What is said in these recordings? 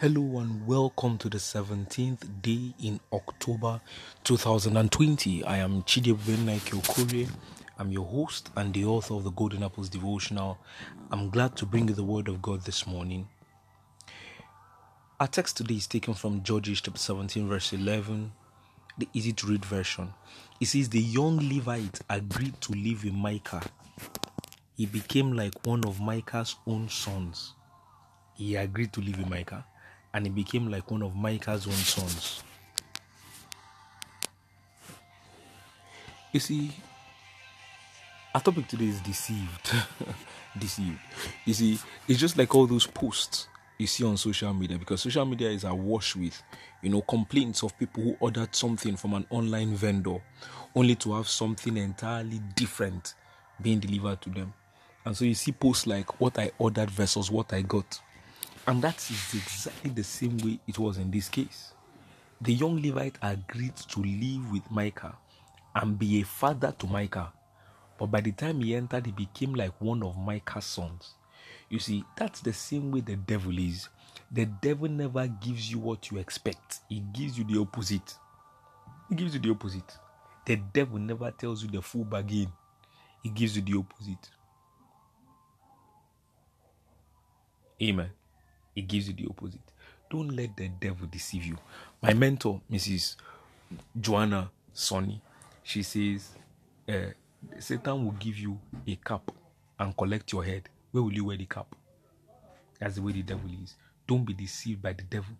Hello and welcome to the 17th day in October 2020. I am Chidebuen Nike Okore. I'm your host and the author of the Golden Apples devotional. I'm glad to bring you the word of God this morning. Our text today is taken from Judges chapter 17, verse 11, the easy to read version. It says, The young Levite agreed to live with Micah. He became like one of Micah's own sons. He agreed to live with Micah and he became like one of Micah's own sons. You see, our topic today is deceived. deceived. You see, it's just like all those posts you see on social media because social media is awash with, you know, complaints of people who ordered something from an online vendor only to have something entirely different being delivered to them. And so you see posts like what I ordered versus what I got. And that is exactly the same way it was in this case. The young Levite agreed to live with Micah and be a father to Micah. But by the time he entered, he became like one of Micah's sons. You see, that's the same way the devil is. The devil never gives you what you expect, he gives you the opposite. He gives you the opposite. The devil never tells you the full bargain, he gives you the opposite. Amen. He gives you the opposite. Don't let the devil deceive you. My mentor, Mrs. Joanna Sonny, she says, uh, Satan will give you a cap and collect your head. Where will you wear the cap? That's the way the devil is. Don't be deceived by the devil.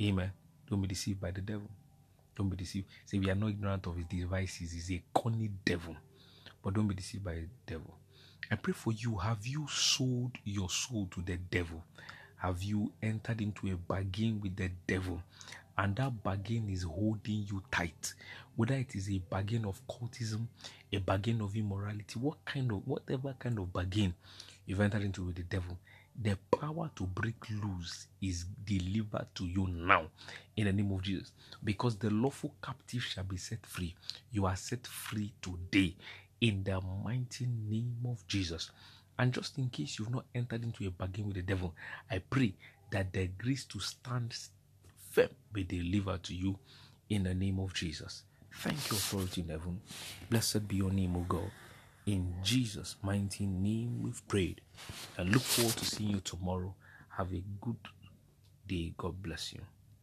Amen. Don't be deceived by the devil. Don't be deceived. Say we are not ignorant of his devices. He's a cunning devil. But don't be deceived by the devil. I pray for you. Have you sold your soul to the devil? Have you entered into a bargain with the devil? And that bargain is holding you tight. Whether it is a bargain of cultism, a bargain of immorality, what kind of whatever kind of bargain you've entered into with the devil, the power to break loose is delivered to you now in the name of Jesus. Because the lawful captive shall be set free. You are set free today in the mighty name of Jesus. And just in case you've not entered into a bargain with the devil, I pray that the grace to stand firm be delivered to you in the name of Jesus. Thank you, authority in heaven. Blessed be your name, O God. In Jesus' mighty name we've prayed. And look forward to seeing you tomorrow. Have a good day. God bless you.